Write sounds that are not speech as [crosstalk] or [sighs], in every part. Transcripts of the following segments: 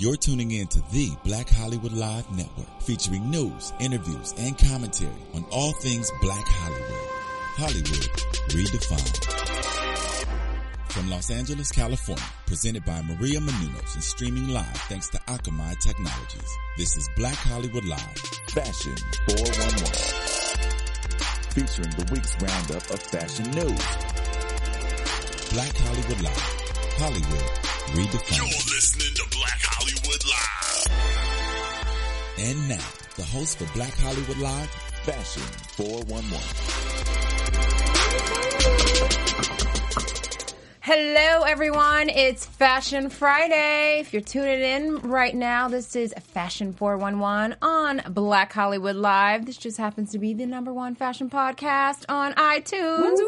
You're tuning in to the Black Hollywood Live Network, featuring news, interviews, and commentary on all things Black Hollywood. Hollywood redefined. From Los Angeles, California, presented by Maria Menounos and streaming live thanks to Akamai Technologies. This is Black Hollywood Live, Fashion 411. Featuring the week's roundup of fashion news. Black Hollywood Live, Hollywood redefined. You're listening to Black Hollywood Live. And now, the host for Black Hollywood Live, Fashion 411. Hello, everyone. It's Fashion Friday. If you're tuning in right now, this is Fashion 411 on Black Hollywood Live. This just happens to be the number one fashion podcast on iTunes.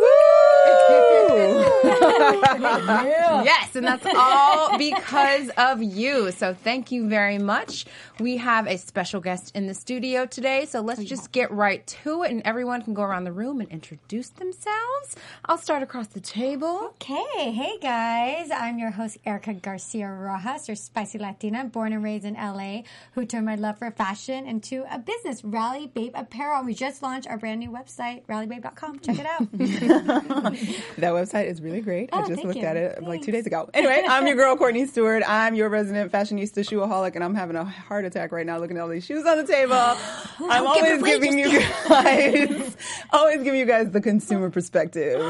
Yes, and that's all because of you. So thank you very much. We have a special guest in the studio today. So let's oh, just get right to it, and everyone can go around the room and introduce themselves. I'll start across the table. Okay, hey guys. I'm your host, Erica Garcia Rojas, your spicy Latina, born and raised in LA, who turned my love for fashion into a business, Rally Babe Apparel. We just launched our brand new website, rallybabe.com. Check it out. [laughs] [laughs] That website is really great. I Oh, just looked you. at it like two days ago. Anyway, [laughs] I'm your girl, Courtney Stewart. I'm your resident fashionista shoeaholic, and I'm having a heart attack right now looking at all these shoes on the table. [gasps] I'm always giving you guys, [laughs] always giving you guys the consumer [gasps] perspective.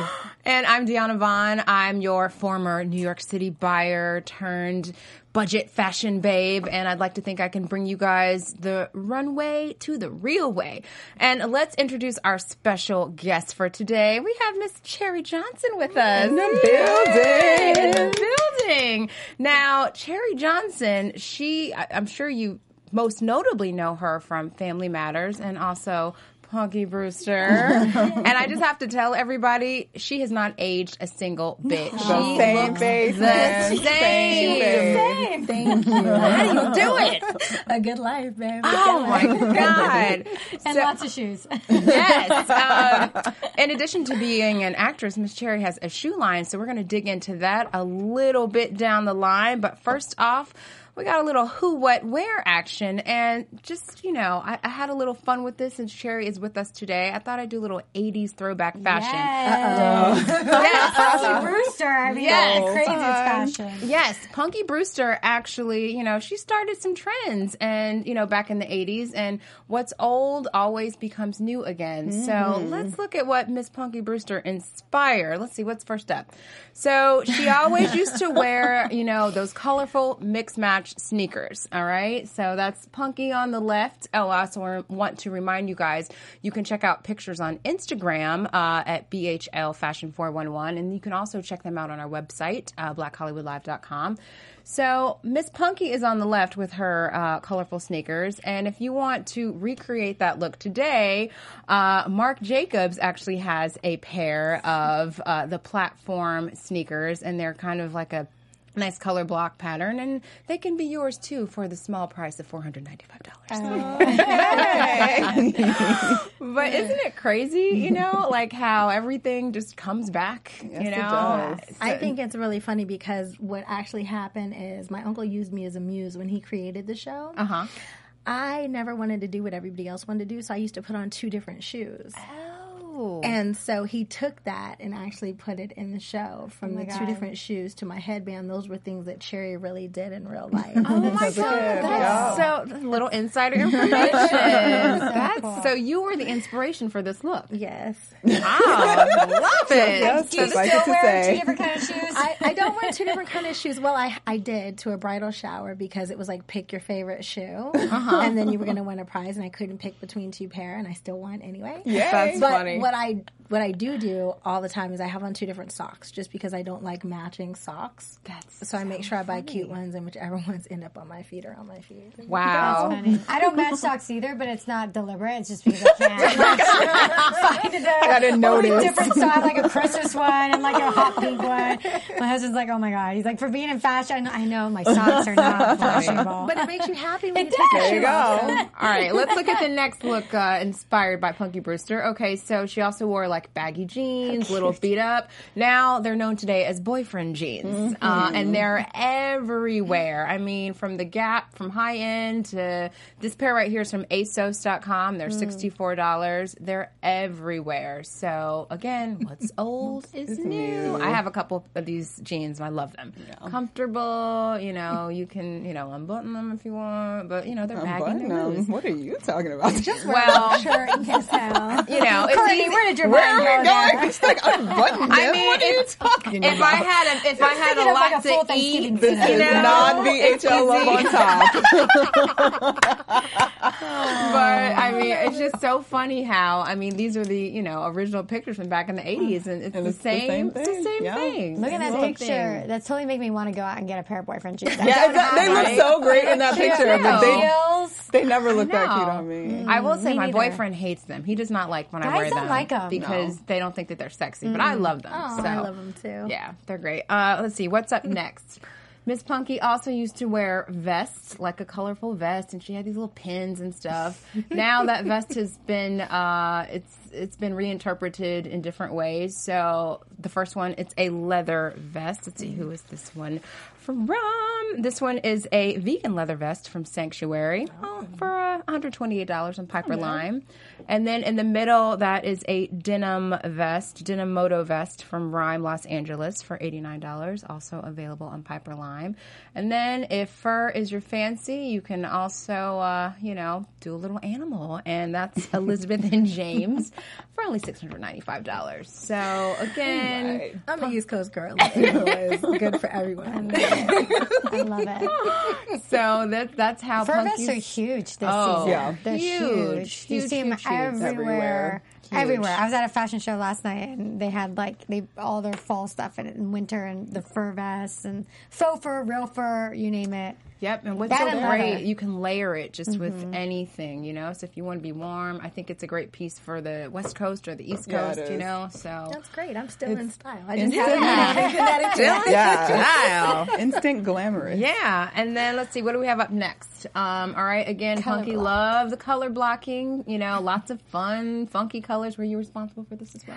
And I'm Deanna Vaughn. I'm your former New York City buyer turned budget fashion babe. And I'd like to think I can bring you guys the runway to the real way. And let's introduce our special guest for today. We have Miss Cherie Johnson with us. In the building. In the building. Now, Cherie Johnson, she, I- I'm sure you most notably know her from Family Matters and also Punky Brewster. [laughs] and I just have to tell everybody, she has not aged a single bit. She The same face, the same. Same. Thank you. How do you do it? a good life, babe. Oh my God. [laughs] And So- lots of shoes. yes. Um, [laughs] in addition to being an actress, Miss Cherie has a shoe line, so we're going to dig into that a little bit down the line. But first off, we got a little who, what, where action, and just you know, I, I had a little fun with this. Since Cherie is with us today, I thought I'd do a little '80s throwback fashion. Yes. Yes. [laughs] Punky Brewster. I mean, Yes. that's crazy uh-huh. fashion. Yes, Punky Brewster actually, you know, she started some trends and, you know, back in the 80s and what's old always becomes new again. So, mm-hmm. let's look at what Miss Punky Brewster inspired. Let's see what's first up. So, she always used to wear, you know, those colorful mix match sneakers, all right? So, that's Punky on the left. Oh, I also want to remind you guys, you can check out pictures on Instagram uh, at BHL Fashion 411 and you can also check them out on our website, uh, blackhollywoodlive.com. So Miss Punky is on the left with her uh, colorful sneakers, and if you want to recreate that look today, uh, Marc Jacobs actually has a pair of uh, the platform sneakers, and they're kind of like a nice color block pattern, and they can be yours too for the small price of four hundred ninety five dollars. [laughs] But isn't it crazy, you know, [laughs] like how everything just comes back, you Yes, it know? does. I think it's really funny because what actually happened is my uncle used me as a muse when he created the show. Uh huh. I never wanted to do what everybody else wanted to do, so I used to put on two different shoes. Oh. Oh. And so he took that and actually put it in the show from oh the two different shoes to my headband. Those were things that Cherie really did in real [laughs] life. Oh my god! That's yeah. so little insider information. [laughs] That's so you were the inspiration for this look. yes. Wow, love [laughs] it. Yes, Do you like still wear two different kind of shoes? I, I don't wear two different kind of shoes. Well, I I did to a bridal shower because it was like pick your favorite shoe, uh-huh. and then you were going to win a prize, and I couldn't pick between two pair, and I still won anyway. That's But funny. What I what I do do all the time is I have on two different socks, just because I don't like matching socks. That's so I make sure I buy cute ones, and whichever ones end up on my feet are on my feet. wow. I don't match socks either, but it's not deliberate. It's just because I can't. [laughs] Find a I gotta notice. different style, like a Christmas one and like a hot pink one. My husband's like, "Oh my god!" He's like, "For being in fashion, I know my socks are not [laughs] fashionable." But it makes you happy when It you take There you go. All right, let's look at the next look uh, inspired by Punky Brewster. Okay, so she also wore like baggy jeans, little beat up. Now they're known today as boyfriend jeans, uh, Mm-hmm. and they're everywhere. I mean, from the Gap, from high end to this pair right here is from ASOS.com. Mm. They're sixty four dollars. They're everywhere. So again, what's [laughs] old is new. I have a couple of these jeans. I love them. Comfortable. You know, you can you know unbutton them if you want, but you know they're baggy. They're loose. What are you talking about? Just [laughs] Well, Shirt and kiss [laughs] out. you know, it's Courtney, easy- where did your Where mind are go we there? going? It's like unbutton them. I mean, what are you if- talking If about? I had a, if I had a thinking of like lot a full to eat, this dinner. you know, not [laughs] it's VHL love on top. [laughs] But I mean, it's just so funny how I mean these are the you know original pictures from back in the '80s, and it's, And the, it's the same, same it's the thing. same Yeah. thing. Look at that same picture. thing. That's totally making me want to go out and get a pair of boyfriend jeans. Yeah, it's- they look so great in that picture, but they they never look that cute on me. I will say my boyfriend hates them. He does not like when I wear them like 'em. because they don't think that they're sexy. But I love them. Oh, so. I love them too. Yeah, they're great. Uh, let's see, what's up next? Miss Punky also used to wear vests, like a colorful vest, and she had these little pins and stuff. [laughs] now that vest has been, uh, it's it's been reinterpreted in different ways. So the first one, it's a leather vest. Let's see, who is this one from? This one is a vegan leather vest from Sanctuary oh, for uh, $128 on Piperlime. And then in the middle, that is a denim vest, denim moto vest from Rhyme Los Angeles for $89, also available on Piperlime. And then if fur is your fancy, you can also, uh, you know, do a little animal, and that's [laughs] Elizabeth and James for only $695. So again, I'm a East Coast girl. [laughs] It's good for everyone. [laughs] I love it. so that that's how Fur vests Punky's- are huge this Oh, yeah. They're Huge, huge. You huge, see them huge, huge. everywhere. Everywhere. Everywhere. I was at a fashion show last night and they had like they all their fall stuff in it in winter and the fur vests and faux fur, real fur, you name it. Yep, and what's That so great, leather. you can layer it just with anything, you know. So if you want to be warm, I think it's a great piece for the West Coast or the East Yeah, Coast, it you know. So That's great. I'm still in style. I just Instant, haven't been in Connecticut. yeah, [laughs] instant glamorous. yeah, and then let's see, what do we have up next? Um, all right, again, Punky love the color blocking. You know, lots of fun, funky colors. Were you responsible for this as well?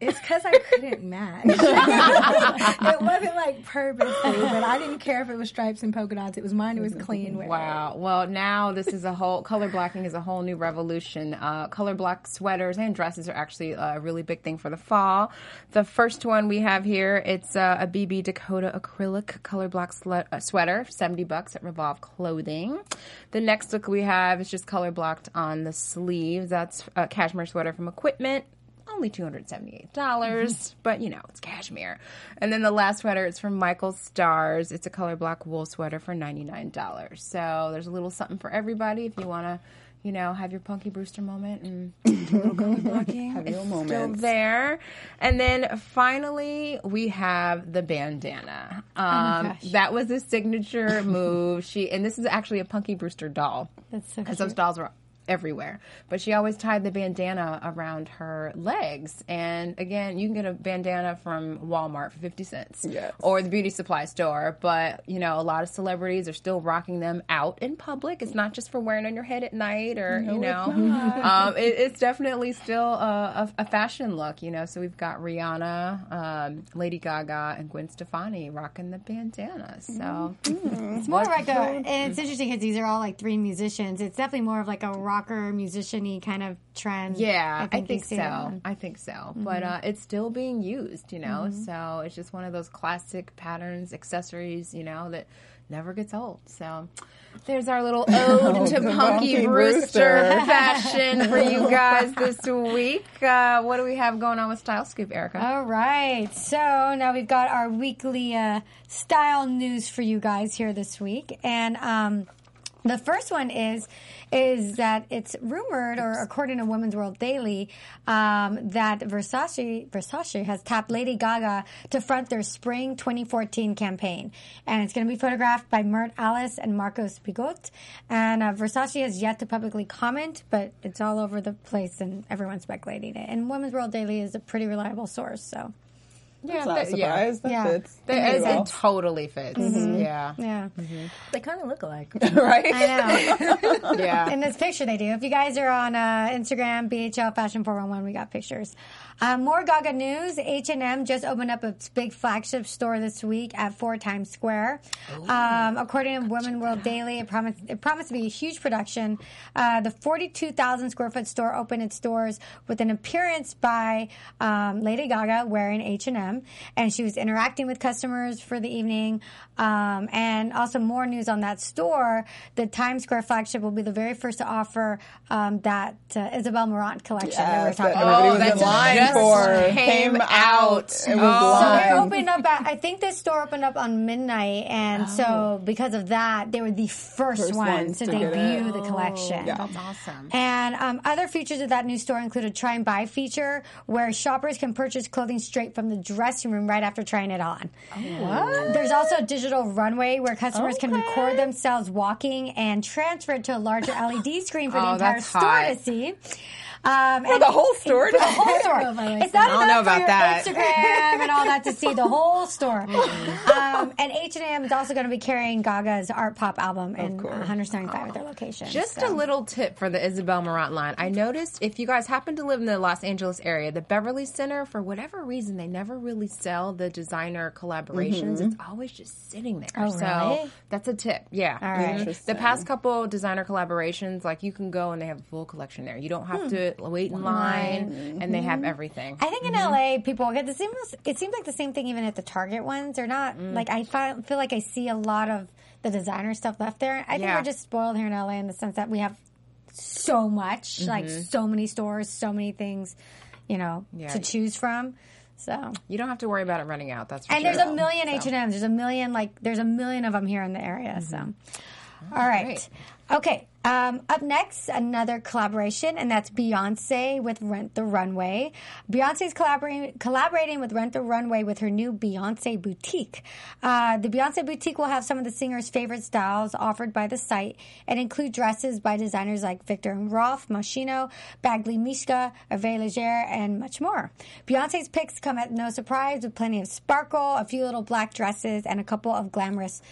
It's because I couldn't match. [laughs] it wasn't like purposely, but I didn't care if it was stripes and polka dots. It was mine. It was clean. wear. Wow. Well, now this is a whole color blocking is a whole new revolution. Uh, color block sweaters and dresses are actually a really big thing for the fall. The first one we have here, it's uh, a BB Dakota acrylic color block uh, sweater, seventy bucks at Revolve Clothing. The next look we have is just color blocked on the sleeves. That's a cashmere sweater from Equipment only $278, dollars but you know, it's cashmere. And then the last sweater is from Michael Stars. It's a color block wool sweater for $99. So there's a little something for everybody if you want to, you know, have your Punky Brewster moment and [laughs] do a little color blocking. Have your It's still there. And then finally, we have the bandana. Um, that was a signature move. She and this is actually a Punky Brewster doll That's so because those dolls were everywhere. But she always tied the bandana around her legs. And again, you can get a bandana from Walmart for 50 cents Yes. or the beauty supply store. But, you know, a lot of celebrities are still rocking them out in public. It's not just for wearing on your head at night or, you know, um, it, it's definitely still a, a, a fashion look, you know. So we've got Rihanna, um, Lady Gaga, and Gwen Stefani rocking the bandana. So [laughs] It's more like a, and it's interesting because these are all like three musicians. It's definitely more of like a rocker, musician-y kind of trend. Yeah, I think, see that so. I think so. But uh, it's still being used, you know. So it's just one of those classic patterns, accessories, you know, that never gets old. So there's our little [laughs] ode to Punky Brewster. [laughs] fashion for you guys this week. Uh, what do we have going on with Style Scoop, Erica? All right. So now we've got our weekly uh, style news for you guys here this week. And um, the first one is is that it's rumored, or according to Women's World Daily, um, that Versace Versace has tapped Lady Gaga to front their spring 2014 campaign, and it's going to be photographed by Mert Alas and Marcus Piggott. And uh, Versace has yet to publicly comment, but it's all over the place, and everyone's speculating it. And Women's World Daily is a pretty reliable source, so. Yeah, That's not a that- yeah. That Yeah. fits. That- Very it, well. it totally fits. Mm-hmm. Yeah. Yeah. Mm-hmm. Mm-hmm. They kind of look alike. [laughs] right? I know. [laughs] Yeah. In this picture, they do. If you guys are on uh, Instagram, BHL Fashion 411, we got pictures. Um, more Gaga news. H&M just opened up its big flagship store this week at 4 Times Square. Um, according to Women World Daily, it promised, it promised to be a huge production. Uh, the 42,000 square foot store opened its doors with an appearance by um, Lady Gaga wearing H&M, and she was interacting with customers for the evening. Um, and also more news on that store. The Times Square flagship will be the very first to offer um, that uh, Isabel Marant collection that we were Yes, talking that about. everybody was that's in line came came out. out. It was Oh. So they opened up at, I think this store opened up on midnight, and so because of that, they were the first, First ones ones to, to debut it. the collection. Yeah. That's awesome. And um, other features of that new store include a try and buy feature where shoppers can purchase clothing straight from the dressing room right after trying it on. What? There's also a digital runway where customers can record themselves walking and transfer it to a larger LED screen for the Oh, entire store hot. to see. Um, For the whole store? For the whole store. I like it's not I don't enough know for about your that. Instagram and all that to see the whole store. [laughs] um, and H&M is also going to be carrying Gaga's Art Pop album in course. 175 of their locations. Just so. a little tip for the Isabel Marant line. I noticed if you guys happen to live in the Los Angeles area, the Beverly Center, for whatever reason, they never really sell the designer collaborations. It's always just sitting there. Oh, so really? that's a tip. Yeah. All right. The past couple designer collaborations, like you can go and they have a full collection there. You don't have to wait in line, and they have mm-hmm. everything. I think in mm-hmm. LA, people get the same. It seems like the same thing even at the Target ones. They're not mm. like I fi- feel like I see a lot of the designer stuff left there. I think Yeah. we're just spoiled here in LA in the sense that we have so much, like mm-hmm. so many stores, so many things, you know, Yeah. to choose from. So, you don't have to worry about it running out. That's for and sure. there's a million H and M's. There's a million like there's a million of them here in the area. So, all oh, right, great. Okay. Um, up next, another collaboration, and that's Beyonce with Rent the Runway. Beyonce's collaborating collaborating with Rent the Runway with her new Beyonce boutique. Uh, the Beyonce boutique will have some of the singer's favorite styles offered by the site, and include dresses by designers like Viktor and Rolf, Moschino, Badgley Mischka, Hervé Leger, and much more. Beyonce's picks come at no surprise with plenty of sparkle, a few little black dresses, and a couple of glamorous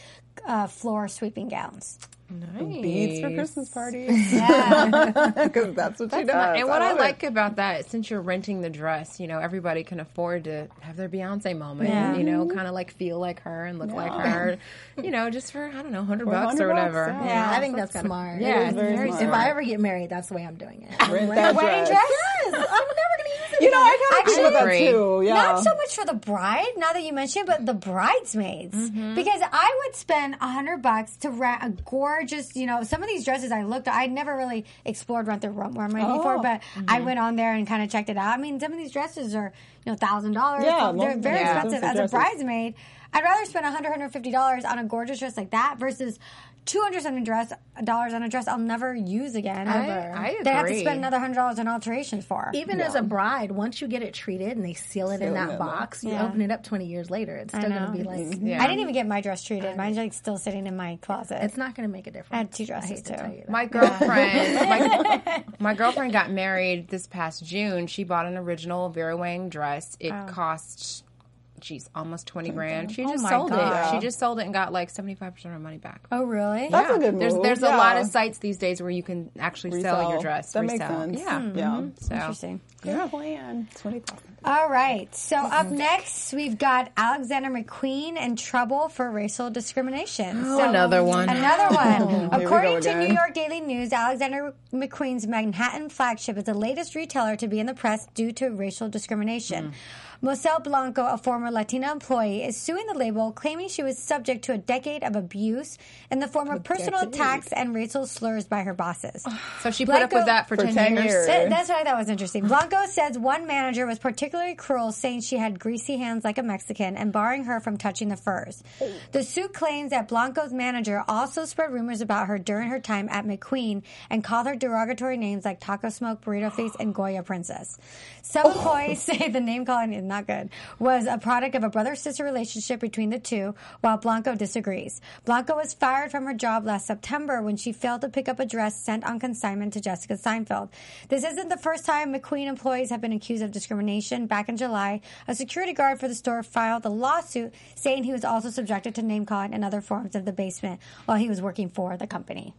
uh, floor sweeping gowns. Beads for Christmas parties. [laughs] Yeah. [laughs] Because that's what she does. And what I, love it. like about that, since you're renting the dress, you know, everybody can afford to have their Beyonce moment. Yeah. You know, kind of like feel like her and look like her. [laughs] You know, just for I don't know, hundred bucks or 100 bucks, whatever. yeah. I think that's smart. Yeah, it's very very smart. If. I ever get married, that's the way I'm doing it. Rent that Wedding dress. dress? Yes, I'm never gonna use it. You know, I kind of Actually, think about that agree. too. Yeah. Not so much for the bride, now that you mentioned, it, but the bridesmaids. Mm-hmm. Because I would spend a hundred bucks to rent a gorgeous, you know, some of these dresses I looked at, I'd never really explored Rent the Runway before, Oh. but Mm-hmm. I went on there and kind of checked it out. I mean, some of these dresses are, you know, thousand dollars. Yeah, They're most- very yeah. expensive as Expensive a bridesmaid. I'd rather spend a hundred, hundred fifty dollars on a gorgeous dress like that versus two hundred something dress dollars on a dress I'll never use again. I, I agree. Then have to spend another hundred dollars on alterations for. Even as a bride, once you get it treated and they seal it in Seal it that in box, you Yeah. open it up 20 years later. It's still going to be like, mm-hmm. Yeah. I didn't even get my dress treated. Mine's like still sitting in my closet. it's not going to make a difference. I had two dresses, hate to too. tell you that. My girlfriend, my, [laughs] my girlfriend got married this past June. She bought an original Vera Wang dress. It oh. cost, geez, almost twenty grand. She Oh just my sold God. it. She just sold it and got like seventy five percent of her money back. oh, really? That's a good There's move, there's a lot of sites these days where you can actually sell your dress. That makes sense. Yeah. Yeah. Mhm. So Interesting. Good plan. Twenty thousand. All right. So up next, we've got Alexander McQueen in trouble for racial discrimination. Oh, So- another one. Another [laughs] one. According to. New York Daily News, Alexander McQueen's Manhattan flagship is the latest retailer to be in the press due to racial discrimination. Mosel Blanco, a former Latina employee, is suing the label, claiming she was subject to a decade of abuse in the form of personal decade. attacks and racial slurs by her bosses. [sighs] So she put up with that for, For 10, 10 years. years. Th- That's what I thought was interesting. Blanco says one manager was particularly cruel, saying she had greasy hands like a Mexican and barring her from touching the furs. The suit claims that Blanco's manager also spread rumors about her during her time at McQueen and called her derogatory names like Taco Smoke, Burrito Face, and Goya Princess. Some oh. employees [laughs] say the name calling is not good, was a product of a brother sister relationship between the two, while Blanco disagrees. Blanco was fired from her job last September when she failed to pick up a dress sent on consignment to Jessica Seinfeld. This isn't the first time McQueen employees have been accused of discrimination. Back in July, a security guard for the store filed a lawsuit saying he was also subjected to name calling and other forms of the basement while he was working for the company.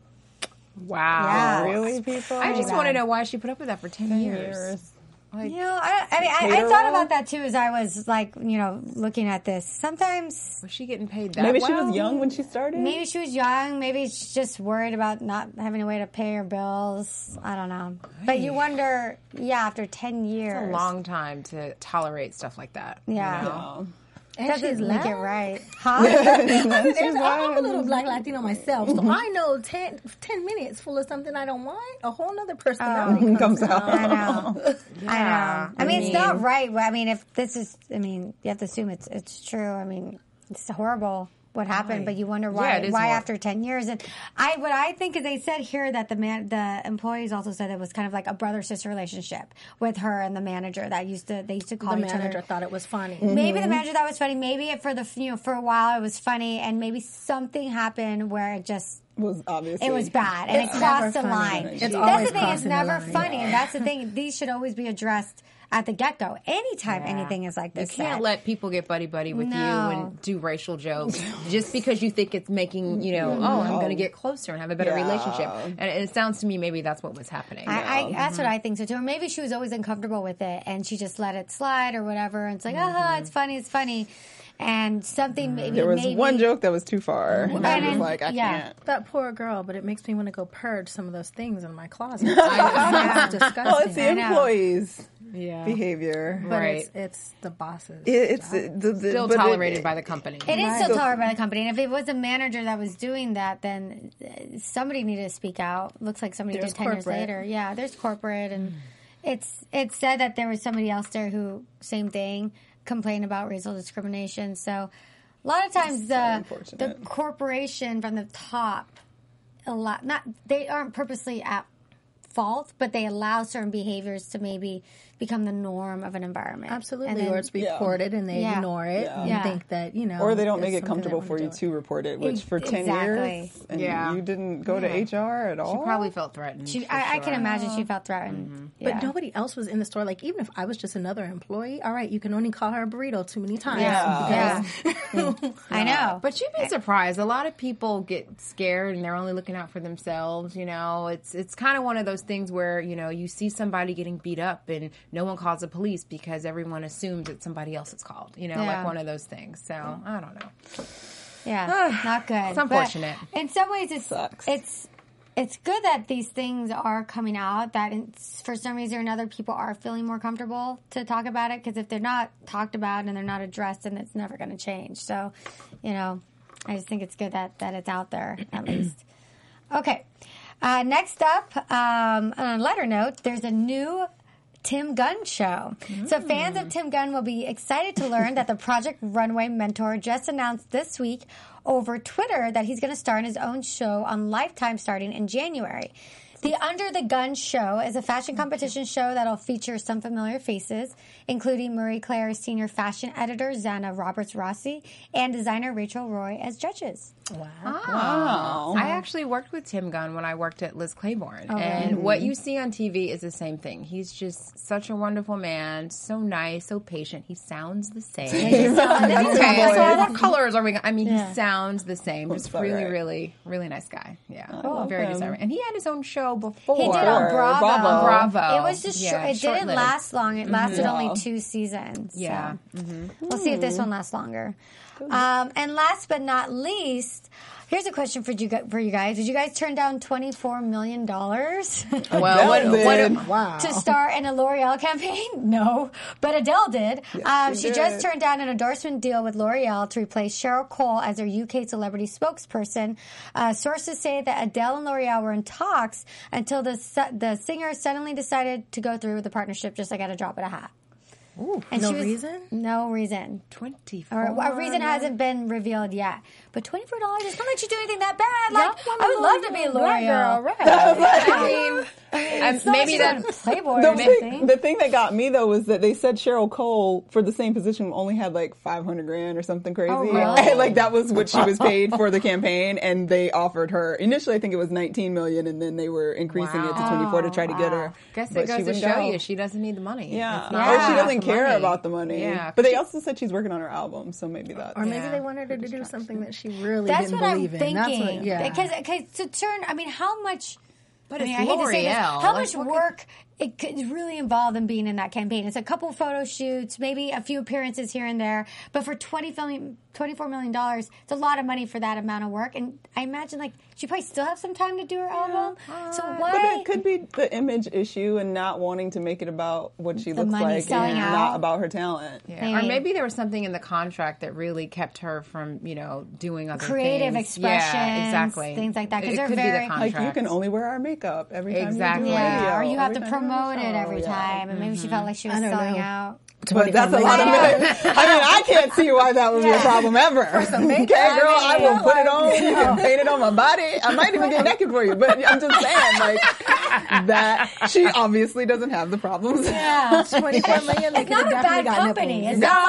Wow. Yeah. Really, people? I just want to know why she put up with that for 10, years. You know, I, I mean, I, I thought about that too as I was like, you know, looking at this. Sometimes Was she getting paid that Maybe she was young when she started. maybe she was young, maybe she's just worried about not having a way to pay her bills. I don't know. But you wonder, yeah, after 10 years. It's a long time to tolerate stuff like that. you Yeah. know? And Doesn't make it right. [laughs] Huh? [laughs] I'm a little black Latino myself, so mm-hmm. I know 10, 10 minutes full of something I don't want, a whole nother oh, personality [laughs] comes comes, out. out. I know. I know. I mean, it's not right. but I mean, if this is, I mean, you have to assume it's it's true. I mean, it's horrible what happened, but you wonder why Yeah, why horrible. after ten years. And I what I think is they said here that the man the employees also said it was kind of like a brother sister relationship with her and the manager that used to they used to call The each manager other. thought it was funny. Maybe the mm-hmm. manager thought it was funny. Maybe it for the you know for a while it was funny, and maybe something happened where it just was obviously it was bad and It's it crossed the funny. line. It's that's the thing; it's never line. funny, and that's the thing. These should always be addressed at the get go. Anytime anything is like this, You can't said. let people get buddy buddy with you and do racial jokes [laughs] just because you think it's making you know oh I'm going to get closer and have a better Yeah. relationship and it sounds to me maybe that's what was happening. I, I, that's what I think so too. Or maybe she was always uncomfortable with it, and she just let it slide or whatever. And it's like, ah, it's funny, it's funny, and something maybe There was maybe, one joke that was too far. And I was then- like, I yeah. can't. That poor girl, but it makes me want to go purge some of those things in my closet. [laughs] It's disgusting. Oh, it's the employees' yeah. behavior. but Right. it's, it's the bosses. It, it's the, the, the- Still but it- tolerated by the company. It is still tolerated by the company, and if it was a manager that was doing that, then uh, somebody needed to speak out. Looks like somebody There's did ten years later. Yeah, there's corporate, and it's it said that there was somebody else there who same thing complained about racial discrimination. So a lot of times the the corporation from the top a lot not they aren't purposely at fault, but they allow certain behaviors to maybe become the norm of an environment. Absolutely, And then- or it's reported and they Yeah. ignore it Yeah. and Yeah. think that you know, Or they don't make it comfortable for you to report it, which for 10 years, and Yeah. you didn't go to HR at all? She probably felt threatened. She, for I, I can sure. imagine she felt threatened. Mm-hmm. But Yeah. nobody else was in the store. Like even if I was just another employee, all right, you can only call her a burrito too many times. Yeah. Yeah. [laughs] I know. But you'd be surprised. A lot of people get scared and they're only looking out for themselves. You know, it's it's kind of one of those things where you know you see somebody getting beat up and no one calls the police because everyone assumes that somebody else is called. You know, Yeah. like one of those things. So I don't know. yeah, [sighs] not good. It's unfortunate. But in some ways, it Sucks. it's it's good that these things are coming out. That for some reason or another, people are feeling more comfortable to talk about it. Because if they're not talked about and they're not addressed, then it's never going to change. So, you know, I just think it's good that that it's out there at [clears throat] least. Okay. Uh, next up, um, on a lighter note, there's a new Tim Gunn show. So hmm. fans of Tim Gunn will be excited to learn that the Project Runway mentor just announced this week over Twitter that he's going to start his own show on Lifetime starting in January. The Under the Gun show is a fashion competition show that'll feature some familiar faces, including Marie Claire's senior fashion editor, Zanna Roberts Rassi, and designer Rachel Roy as judges. Ah. Wow. I actually worked with Tim Gunn when I worked at Liz Claiborne. Oh, and what you see on TV is the same thing. He's just such a wonderful man, so nice, so patient. He sounds the [laughs] same. okay, so what colors are we going I mean, Yeah. he sounds the same. Just really, right. really, really nice guy. Yeah. love Very him. deserving. And he had his own show before. He did on Or Bravo. Bravo. Bravo. It was just Yeah, short. It didn't last long. It lasted Yeah. only two seasons. so Yeah. We'll see if this one lasts longer. Um, and last but not least, here's a question for you for you guys. Did you guys turn down twenty four million dollars [laughs] Well, what, Adele what. Wow. to star in a L'Oreal campaign? [laughs] No, but Adele did. um, she she did. just turned down an endorsement deal with L'Oreal to replace Cheryl Cole as their UK celebrity spokesperson. Uh, sources say that Adele and L'Oreal were in talks until the the singer suddenly decided to go through with the partnership just like at a drop of a hat. And no she was- reason? No reason. 24. Or a reason hasn't been revealed yet. But twenty four dollars, it's not like you do anything that bad. Like Y'all I would love to be a Black L'Oreal. girl, right? I mean, [laughs] And maybe that Playboy [laughs] The or thing, the thing that got me though was that they said Cheryl Cole for the same position only had like 500 grand or something oh, crazy. Oh, really? And, [laughs] like that was what she was paid for the campaign and they offered her initially I think it was 19 million and then they were increasing it to 24 to try to get her. guess But it goes she to show go. you she doesn't need the money. Yeah. It's not Or she doesn't the care money. about the money. Yeah. But they also said she's working on her album, so maybe that. Or maybe Yeah. they wanted her to do something that she really That's didn't what I'm in. thinking. That's what, yeah. Because because to turn, I mean, how much? But I mean, it's I hate to say this. L'Oreal. How Like, much what could- work it could really involve them being in that campaign? It's a couple photo shoots, maybe a few appearances here and there, but for twenty million, twenty-four million dollars, it's a lot of money for that amount of work. And I imagine like she probably still have some time to do her album. So why? But it could be the image issue and not wanting to make it about what she looks money like and out. not about her talent. Yeah. Maybe. Or maybe there was something in the contract that really kept her from, you know, doing other Creative things. expressions, yeah, exactly, things like that. Because they're could very- be the Like you can only wear our makeup every time Exactly. you do yeah, radio, or you have to every time you're on promote it every yeah. time, and maybe she felt like she was selling out. But that's a lot of money. I mean, I can't see why that would be a problem ever. okay, girl, I, will put it on You can paint it on my body. I might even get naked for you. But I'm just saying, like that. She obviously doesn't have the problems. Yeah. [laughs] 24 million, they It's not a bad company. nipples. It's not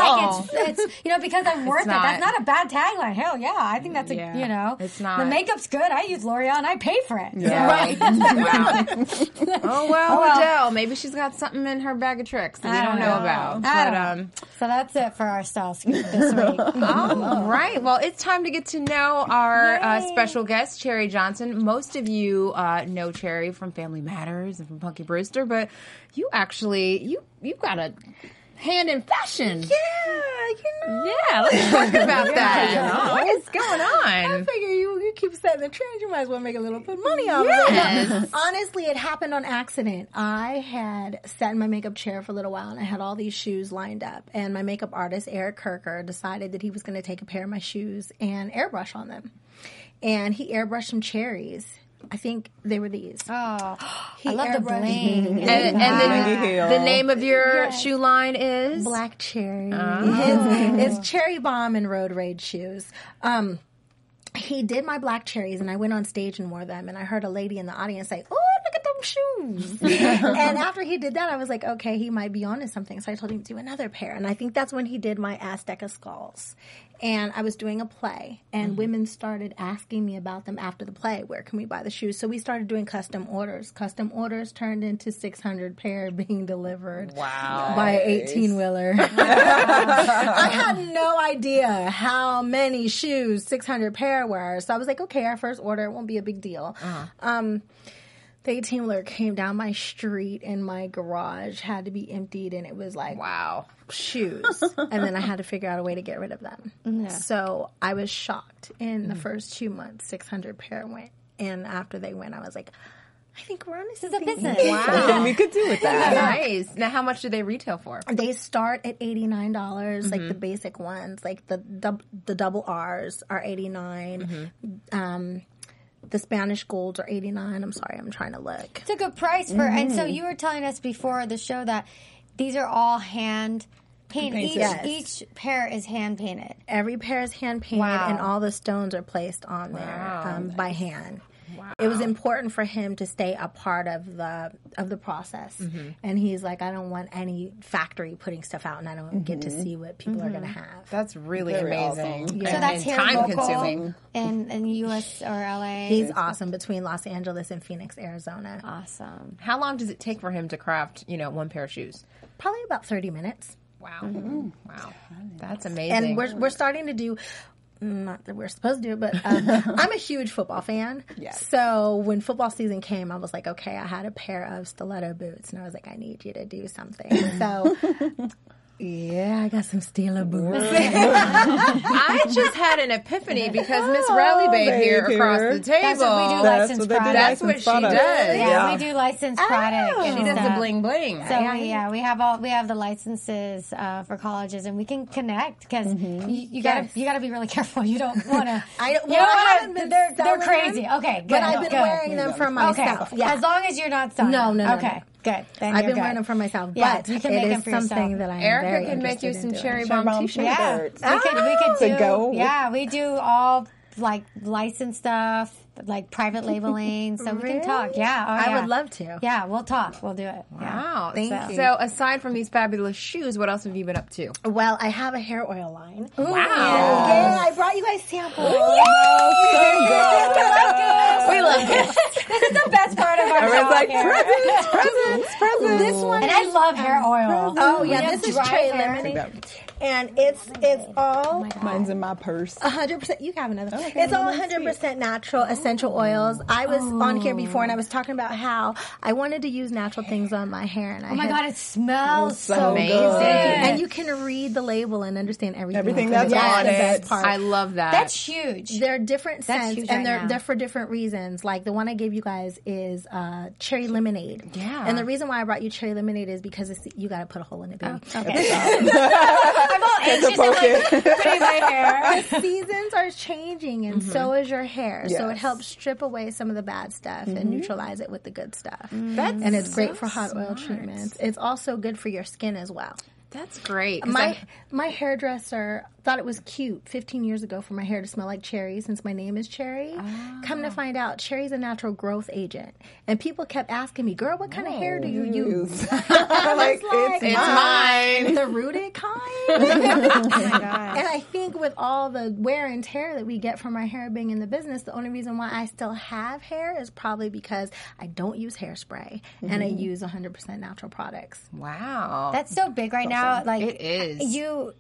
like it's, it's you know because I'm worth it. That's not a bad tagline. Hell yeah, I think that's a Yeah, you know it's not. the makeup's good. I use L'Oreal and I pay for it. Yeah. Right. [laughs] wow. [laughs] Oh well, oh, well. Adele. Maybe she's got something in her bag of tricks that we I don't don't know know. about. I But um, So that's it for our style scoop this [laughs] week. All right. Well, it's time to get to know our uh, special guest, Cherie Johnson. Most of you uh, know Cherie from Family Matters and from Punky Brewster, but you actually you you've got a hand in fashion. Yeah, you know. Yeah, let's talk [laughs] about that. Yeah. What is going I on? figure you, you keep setting the trend, you might as well make a little bit of money off Yes. of it. Honestly, it happened on accident. I had sat in my makeup chair for a little while and I had all these shoes lined up. And my makeup artist, Eric Kirker, decided that he was going to take a pair of my shoes and airbrush on them. And he airbrushed some cherries. I think they were these. Oh, He I love the airbrushed- bling. And, and Maggie then the name of your shoe line is Black cherry. Oh. It's, it's cherry bomb and road rage shoes. Um, he did my black cherries, and I went on stage and wore them. And I heard a lady in the audience say, "Oh, look at them shoes!" [laughs] and after he did that, I was like, "Okay, he might be onto something." So I told him to do another pair, and I think that's when he did my Azteca skulls. And I was doing a play, and women started asking me about them after the play. Where can we buy the shoes? So we started doing custom orders. Custom orders turned into 600 pair [laughs] being delivered Wow. by an 18 wheeler. [laughs] I had no idea how many shoes 600 pair were. So I was like, okay, our first order won't be a big deal. Um, the 18 wheeler came down my street and my garage had to be emptied and it was like Wow. shoes [laughs] and then i had to figure out a way to get rid of them so i was shocked in the first two months 600 pair went and after they went i was like i think we're on This is a business. Something we could do with that. [laughs] Nice. Now, how much do they retail for? They start at eighty nine dollars, like Mm-hmm. the basic ones, like the dub, the double R's are eighty nine. Mm-hmm. Um, the Spanish golds are eighty nine. I'm sorry, I'm trying to look. It's a good price for. And Mm-hmm. so you were telling us before the show that these are all hand painted. Each, Yes. each pair is hand painted. Every pair is hand painted, Wow. and all the stones are placed on there um, by hand. It was important for him to stay a part of the of the process, Mm-hmm. and he's like, I don't want any factory putting stuff out, and I don't get Mm-hmm. to see what people are going to have. That's really Very amazing. awesome. And, So that's and here time local consuming. in in U.S. or L.A. He's awesome between Los Angeles and Phoenix, Arizona. awesome. How long does it take for him to craft, you know, one pair of shoes? Probably about thirty minutes. Wow. Wow. That's amazing. and we're we're starting to do. Not that we're supposed to do but um, [laughs] I'm a huge football fan. Yes. So when football season came, I was like, okay, I had a pair of stiletto boots, and I was like, I need you to do something. So, [laughs] yeah, I got some Steeler boots. [laughs] I just had an epiphany because Miss Rally Babe here across the table. That's what we do. That's licensed what do. products. That's what licensed she products. does. Yeah, Yeah. we do licensed products. She and does the bling bling. So we, yeah, we have all we have the licenses uh, for colleges, and we can connect because Mm-hmm. you, you gotta you gotta be really careful. You don't [laughs] want to. I don't- well, don't I wanna- haven't been they're they're crazy. them, Okay, good. but I've been good. wearing them for Okay, myself. Yeah. as long as you're not selling. No, them. no, no, Okay, good. Then I've been good. wearing them for myself, Yeah, but you can it make is them for something yourself. that I'm Erica very can make you some doing. cherry Cherry bomb bomb t-shirts. Yeah, T-shirts. we could we could ah, do. go Yeah, we do all like licensed stuff. like private labeling, so we can talk. Yeah, oh, I yeah. would love to. Yeah, we'll talk. We'll do it. Yeah. Wow. Thank so, you. So aside from these fabulous shoes, what else have you been up to? Well, I have a hair oil line. Wow. Yeah, I brought you guys samples. We [laughs] love this. This is the best part of our show. Like, here. presents, presents, presents. This one And I love hair oil. Oh yeah, this is dry Cherry hair. Lemonade, and it's it's all Mine's in my purse. hundred percent. You have another. Okay, it's all hundred percent natural essential oils. I was on here before, and I was talking about how I wanted to use natural things on my hair, and I Oh my had- god, it smells so so good. amazing. And you can read the label and understand everything. Everything else. that's And on the it. part. I love that. That's huge. They're different That's scents, huge and right they're now. they're for different reasons. Like the one I gave you guys is uh, cherry lemonade. Yeah. And the reason why I brought you cherry lemonade is because it's, you got to put a hole in it, baby. Okay. [laughs] [laughs] I'm all anxious. I'm like putting my hair. [laughs] The seasons are changing, and so mm-hmm. is your hair. So it helps strip away some of the bad stuff and mm-hmm. neutralize it with the good stuff. That's and it's great so for hot oil treatments. It's also good for your skin as well. That's great. My I- my hairdresser thought it was cute 15 years ago for my hair to smell like cherry since my name is Cherie. Come to ah. find out, cherry's a natural growth agent. And people kept asking me, "Girl, what kind of hair do you use?" [laughs] like, it's, it's mine. mine. the rooted kind. [laughs] Oh [laughs] and I think with all the wear and tear that we get from our hair being in the business, the only reason why I still have hair is probably because I don't use hairspray and I mm-hmm. use 100% natural products. Wow. That's so big right now. Like It is. You,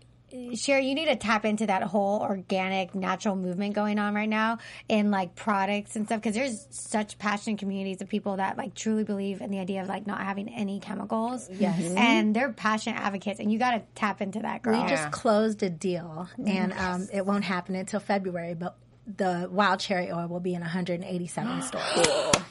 Cherie, you need to tap into that whole organic, natural movement going on right now in like products and stuff. Because there's such passionate communities of people that like truly believe in the idea of like not having any chemicals. Yes, and they're passionate advocates, and you got to tap into that, girl. We just closed a deal and um, it won't happen until February, but the wild cherry oil will be in 187 [gasps] stores.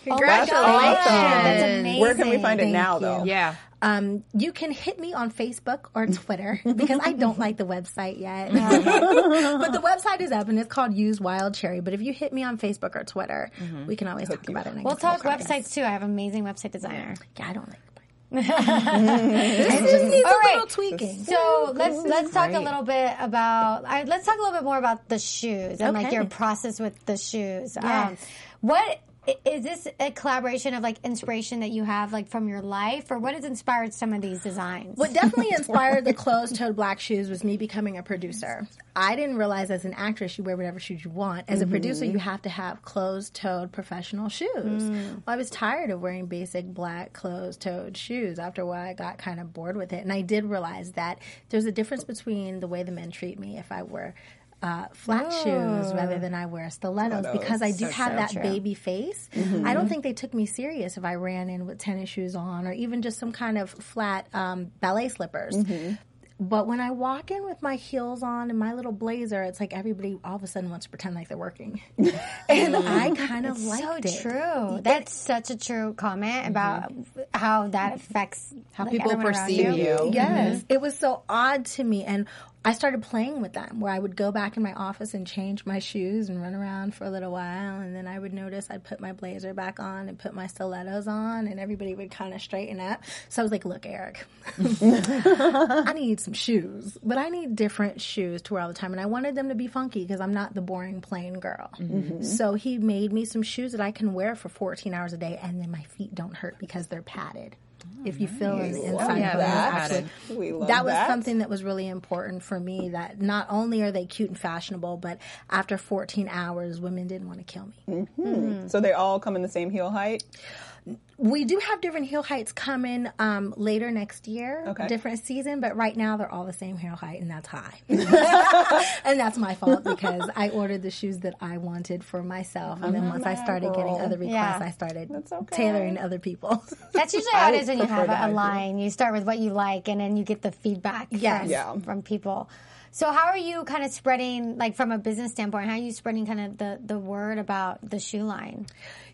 Congratulations. That's amazing. Where can we find it Thank now, you. though? yeah. Um, you can hit me on Facebook or [laughs] Twitter because I don't like the website yet. [laughs] but the website is up and it's called Use Wild Cherry. But if you hit me on Facebook or Twitter, we can always talk about it. We'll talk sell websites too. I have an amazing website designer. [laughs] Yeah, I don't like it. this just needs All a right. little tweaking. So let's let's talk a little bit about I, let's talk a little bit more about the shoes and like your process with the shoes. Um, Yes. what i- is this a collaboration of like inspiration that you have like from your life, or what has inspired some of these designs? What definitely [laughs] inspired the closed-toed black shoes was me becoming a producer. I didn't realize as an actress you wear whatever shoes you want. As a mm-hmm. producer, you have to have closed-toed professional shoes. Mm. Well, I was tired of wearing basic black closed-toed shoes. After a while, I got kind of bored with it, and I did realize that there's a difference between the way the men treat me if I wear. Uh, flat shoes rather than I wear stilettos because I do have that baby face. I don't think they took me serious if I ran in with tennis shoes on or even just some kind of flat um, ballet slippers. But when I walk in with my heels on and my little blazer, it's like everybody all of a sudden wants to pretend like they're working. [laughs] and I kind of so liked it. true. That's such a true comment about how that affects how people perceive you. Yes. It was so odd to me. And I started playing with them where I would go back in my office and change my shoes and run around for a little while. And then I would notice I'd put my blazer back on and put my stilettos on, and everybody would kind of straighten up. So I was like, look, Eric, [laughs] I need some shoes, but I need different shoes to wear all the time. And I wanted them to be funky because I'm not the boring plain girl. Mm-hmm. So he made me some shoes that I can wear for 14 hours a day, and then my feet don't hurt because they're padded. If you feel on the oh, inside, yeah, of them, that's actually- We love that was that. something that was really important for me that not only are they cute and fashionable but after 14 hours women didn't want to kill me. Mm-hmm. Hmm. So they all come in the same heel height. We do have different heel heights coming um, later next year Okay. different season but right now they're all the same heel height and that's high [laughs] and that's my fault because i ordered the shoes that i wanted for myself and then once i started getting other requests Yeah. i started okay. tailoring to other people That's usually [laughs] how it is when you have a, a line. You start with what you like, and then you get the feedback Yes. from, Yeah. from people. So, how are you kind of spreading, like from a business standpoint, how are you spreading kind of the, the word about the shoe line?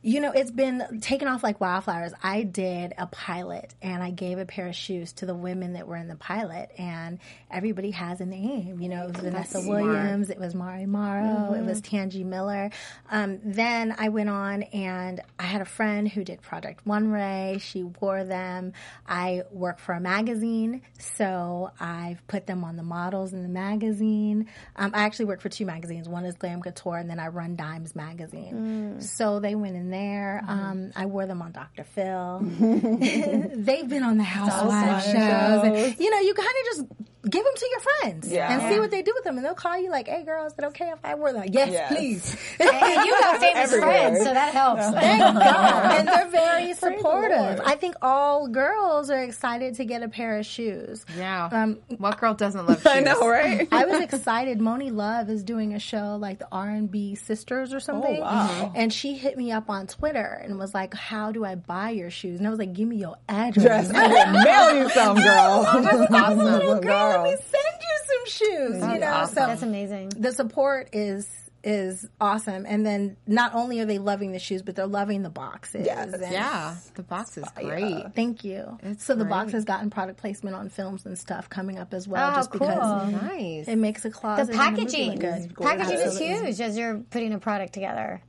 You know, it's been taken off like wildflowers. I did a pilot and I gave a pair of shoes to the women that were in the pilot, and everybody has a name. You know, it was Vanessa Williams, it was Mari Morrow, it was Tangi Miller. Um, then I went on and I had a friend who did Project Runway. She wore them. I work for a magazine, so I've put them on the models in the magazine. Um, I actually work for two magazines. One is Glam Couture, and then I run Dimes magazine. So they went in there. Um, I wore them on Dr. Phil. [laughs] [laughs] They've been on the Housewives shows. And, you know, you kind of just give them to your friends Yeah. and see what they do with them, and they'll call you like, "Hey, girl, is it okay if I wear that?" Yes, Yes. please. [laughs] And you got [laughs] famous friends, so that helps. Thank God. [laughs] And they're very supportive. I think all girls are excited to get a pair of shoes. Yeah. Um, what girl doesn't love shoes? I know, right? I was excited. Moni Love is doing a show like the R and B Sisters or something, Oh, wow. and she hit me up on Twitter and was like, "How do I buy your shoes?" And I was like, "Give me your address." Yes, I will mail you some, girl. That's awesome. Girl, let me send you some shoes. you know, awesome. so That's amazing. the support is is awesome. And then not only are they loving the shoes, but they're loving the boxes. Yes. Yeah, the box is great. Thank you. It's so the box has gotten product placement on films and stuff coming up as well, Oh, just because cool. Nice. it makes a closet. The and a movie packaging, look good. packaging is huge as you're putting a product together.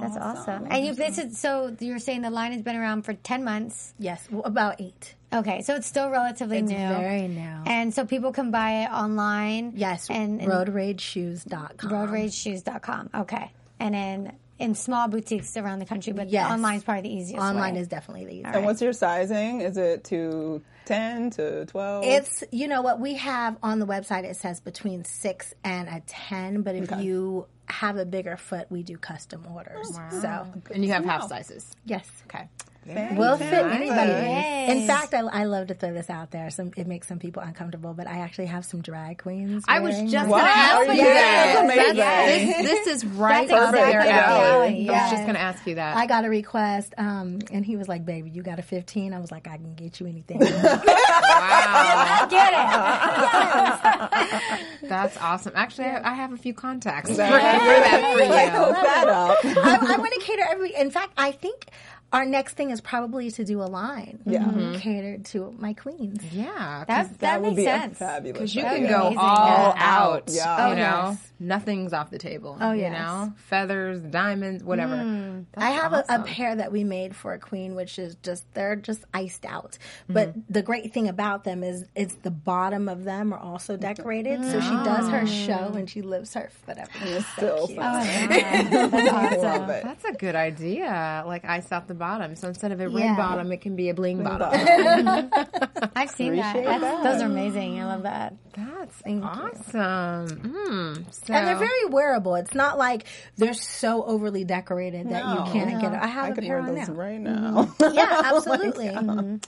That's awesome. And you this is so you're saying the line has been around for ten months. Yes, well, about eight. Okay, so it's still relatively It's new. very new. And so people can buy it online. Yes, and, and roadrageshoes.com. roadrageshoes.com. Okay. And then in small boutiques around the country, but Yes. online is probably the easiest. Online way. is definitely the easiest. And what's your sizing? Is it to 10 to 12? It's you know what we have on the website. It says between six and a ten, but if you have a bigger foot, we do custom orders. So and you have half sizes. yes, Okay. we'll fit anybody. Nice. In fact, I, I love to throw this out there. Some it makes some people uncomfortable, but I actually have some drag queens. I was just going to ask you yes, that. amazing. This, this is right That's up their exactly up alley. the alley, I was just going to ask you that. I got a request, um, and he was like, "Baby, you got a 15? I was like, "I can get you anything." [laughs] wow. [laughs] I Get it. [laughs] That's awesome. Actually, I I have a few contacts for, for that for [laughs] you. Hook. I, I want to cater every. In fact, I think our next thing is probably to do a line Yeah. Mm-hmm. Mm-hmm. catered to my queens. Yeah, That, that, That would makes be sense. fabulous. Because you can be go amazing. all Yeah. out. Yeah. You Oh, know, yes. nothing's off the table. Oh, You know, feathers, diamonds, whatever. Mm. That's I have a, a pair that we made for a queen, which is just they're just iced out. Mm-hmm. But the great thing about them is it's the bottom of them are also decorated. So she does her show mm. and she lives her whatever. It's Still cute. fun. Oh, [laughs] That's awesome. That's a good idea. Like ice out the bottom. So instead of a ring Yeah. bottom, it can be a bling bottom. [laughs] [laughs] I've seen that. Appreciate That's, Those are amazing. I love that. That's you. awesome. Mm, so, And they're very wearable. It's not like they're so overly decorated that No. you can't get. it. I have I a could pair wear on those now. right now. [laughs] Yeah, absolutely. Mhm.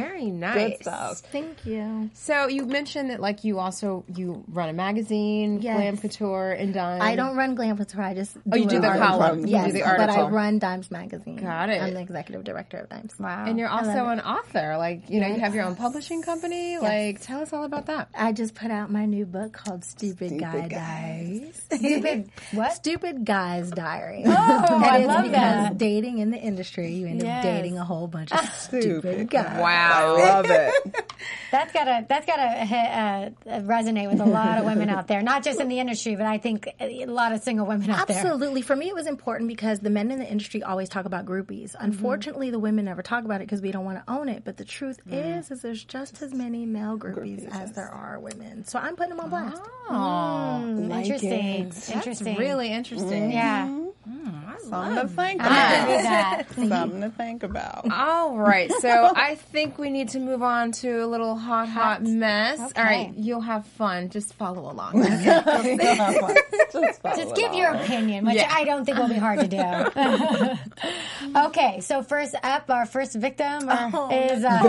Very nice. Good stuff. Thank you. So you mentioned that like you also you run a magazine, Yes. Glam Couture and Dime. I don't run Glam Couture. I just Oh, you do the an column. article. You Yes, do the but I run Dimes magazine. Got it. I'm the executive director of Dimes. Wow. And you're love also it. an author. Like, you know, you have your own publishing company. Like, tell us all about that. I just put out my new book called Stupid, Stupid Guy Guys. Diaries. [laughs] Stupid. What? Stupid Guy's Diary. Oh, [laughs] I love because that. dating in the industry, you end Yes. up dating a whole bunch of [laughs] stupid Stupid. guys. I Wow. love it. [laughs] That's gotta that's gotta uh, resonate with a lot of women out there, not just in the industry, but I think a lot of single women out there. Absolutely. For me, it was important because the men in the industry always talk about groupies. Mm-hmm. Unfortunately, the women never talk about it because we don't want to own it. But the truth Mm. is, is there's just as many male groupies, as there are women. So I'm putting them on blast. Oh, Like Interesting. it. Interesting. really interesting. Yeah. [laughs] Something to think about. that. Something to think about. All right. So I think we need to move on to a little hot, hot mess. Okay. All right. You'll have fun. Just follow along. [laughs] Just, follow Just give along. your opinion, which Yeah. I don't think will be hard to do. [laughs] okay, so first up, our first victim are- is uh,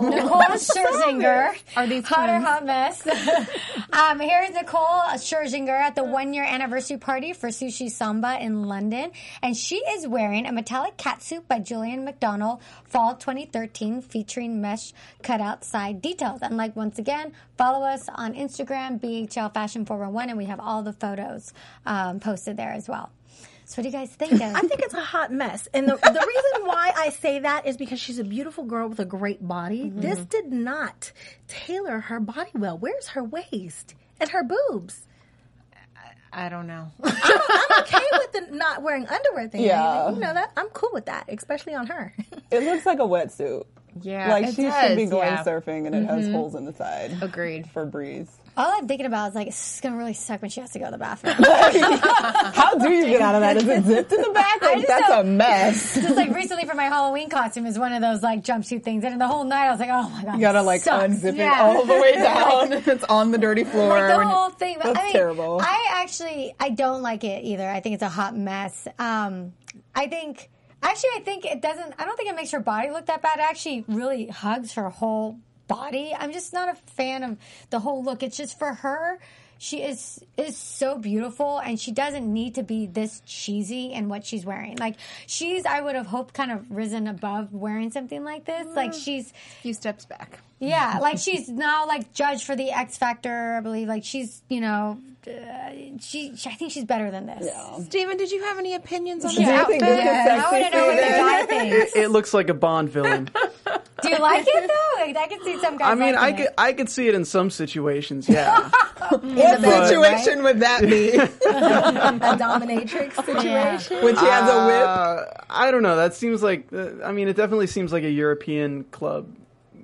Nicole Scherzinger. Are these hot or hot mess? [laughs] um, here's Nicole Scherzinger at the one year anniversary party for Sushi Samba in London, and she is wearing a metallic catsuit by Julien Macdonald, Fall 2013, featuring mesh cutout side details. And like once again, follow us on Instagram, BHL Fashion 411, and we have all the photos um, posted there as well. So what do you guys think? Of? [laughs] I think it's a hot mess. And the, the reason [laughs] why I say that is because she's a beautiful girl with a great body. Mm-hmm. This did not tailor her body well. Where's her waist and her boobs? I don't know. I'm okay with the not wearing underwear thing. Yeah. You know that I'm cool with that, especially on her. It looks like a wetsuit. Yeah, like it she does, should be going yeah. surfing, and it has holes in the side. Agreed. For breeze. All I'm thinking about is like it's gonna really suck when she has to go to the bathroom. [laughs] How do you get out of that? Is it zipped in the [laughs] back? Like, just that's a mess. [laughs] Just like recently for my Halloween costume is one of those like jumpsuit things, and the whole night I was like, oh my god, You gotta like sucks. unzip Yeah. it all the way down. it's on the dirty floor. like the when whole thing. That's I mean, terrible. I actually I don't like it either. I think it's a hot mess. Um, I think actually I think it doesn't. I don't think it makes her body look that bad. It actually really hugs her whole body. I'm just not a fan of the whole look. It's just for her. She is is so beautiful, and she doesn't need to be this cheesy in what she's wearing. Like she's, I would have hoped, kind of risen above wearing something like this. Like she's, A few steps back. yeah, [laughs] like she's now like judged for the X Factor, I believe. Like she's, you know, uh, she, she- I think she's better than this. Steven, did you have any opinions on Do the you outfit? think this is I want to know what the [laughs] guy thinks. It, it looks like a Bond villain. [laughs] Do you like it though? Like, I can see some guys. I mean, I could it. I could see it in some situations. Yeah, [laughs] What But- situation would that be? [laughs] a dominatrix [laughs] situation. when she has a whip? uh, I don't know. That seems like uh, I mean, it definitely seems like a European club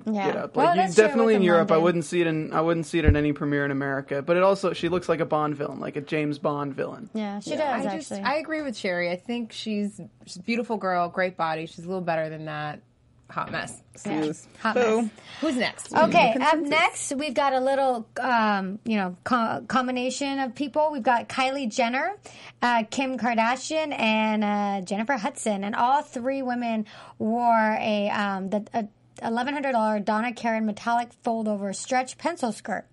Yeah. get up. Well, you, definitely in the Europe. I wouldn't see it in I wouldn't see it in any premiere in America. But it also she looks like a Bond villain, like a James Bond villain. Yeah, she I does just actually. I agree with Cherie. I think she's she's a beautiful girl, great body. She's a little better than that. Hot mess. Excuse. Hot Boo. mess. Who's next? Okay, up next we've got a little, um, you know, co- combination of people. We've got Kylie Jenner, uh, Kim Kardashian, and uh, Jennifer Hudson, and all three women wore a um, the. A, $1,100 Donna Karan metallic fold over stretch pencil skirt.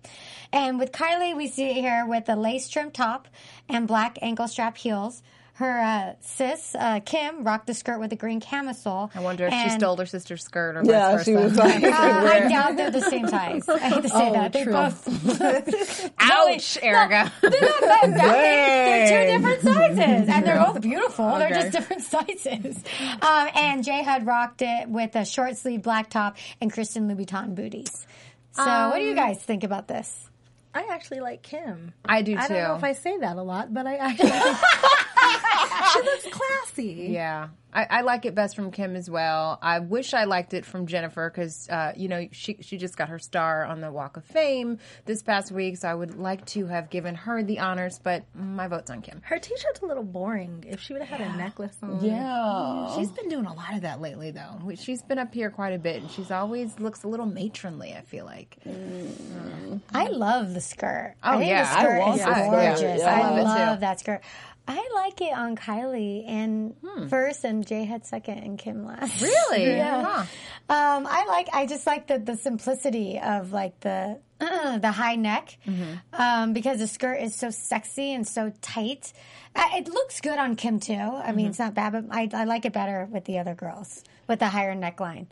And with Kylie, we see it here with a lace trim top and black ankle strap heels. Her uh, sis, uh, Kim, rocked the skirt with a green camisole. I wonder if she stole her sister's skirt or vice Yeah, versa. she was like, uh, [laughs] I doubt they're the same size. I hate to say that. They true. both. [laughs] Ouch, Erica. They're, not that bad. they're two different sizes, and they're both beautiful. They're just different sizes. Um, and J-Hud rocked it with a short sleeve black top and Christian Louboutin booties. So, what do you guys think about this? I actually like Kim. I do I too. don't know if I say that a lot, but I actually think [laughs] she looks [laughs] classy. Yeah, I, I like it best from Kim as well. I wish I liked it from Jennifer because uh, you know she she just got her star on the Walk of Fame this past week, so I would like to have given her the honors, but my vote's on Kim. Her t-shirt's a little boring. If she would have had a necklace on. Yeah. She's been doing a lot of that lately, though. She's been up here quite a bit, and she's always looks a little matronly. I feel like. I love the skirt. Oh, I think yeah. the I skirt want is gorgeous. Yeah. I I love it, love that skirt. I like it on Kylie and first, and J-Hud second, and Kim last. Really? [laughs] Yeah. Huh. Um, I like. I just like the the simplicity of like the [clears throat] the high neck, um, because the skirt is so sexy and so tight. Uh, it looks good on Kim too. I mean, it's not bad, but I, I like it better with the other girls with the higher neckline.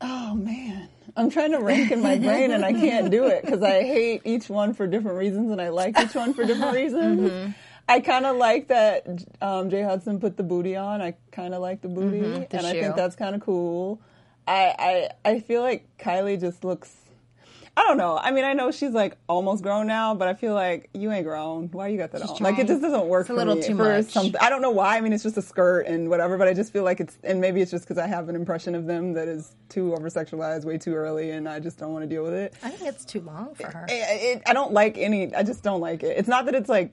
Oh man, I'm trying to rank in my brain and I can't do it because I hate each one for different reasons and I like each one for different [laughs] reasons. I kind of like that um, Jay Hudson put the booty on. I kind of like the booty, and I think that's kind of cool. I, I I feel like Kylie just looks. I don't know. I mean, I know she's like almost grown now, but I feel like you ain't grown. Why you got that on? Like it just doesn't work for it. It's a little too much. something. I don't know why. I mean, it's just a skirt and whatever, but I just feel like it's, and maybe it's just because I have an impression of them that is too over sexualized way too early, and I just don't want to deal with it. I think it's too long for her. I, it, I don't like any. I just don't like it. It's not that it's like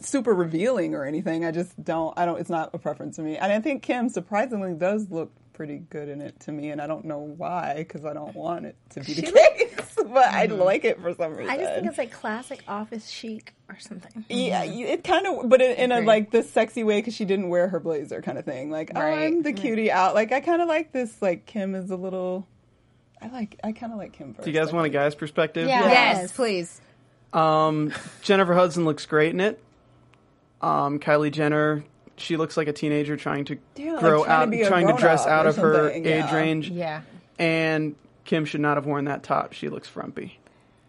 super revealing or anything. I just don't. I don't. It's not a preference to me. And I think Kim surprisingly does look pretty good in it to me, and I don't know why because I don't want it to be the case, [laughs] but I like it for some reason. I just think it's like classic office chic or something. Yeah, you- it kind of, but in, in a like the sexy way because she didn't wear her blazer kind of thing. Like, oh, Right. I'm the cutie out. Like, I kind of like this. Like, Kim is a little. I like. I kind of like Kim first. Do you guys Like, want a guy's perspective? Yeah. Yes, please. Um, Jennifer Hudson looks great in it. Um, Kylie Jenner, she looks like a teenager trying to Yeah, like grow trying to out, be a trying to dress out of her something, age yeah. range. Yeah. And Kim should not have worn that top. She looks frumpy.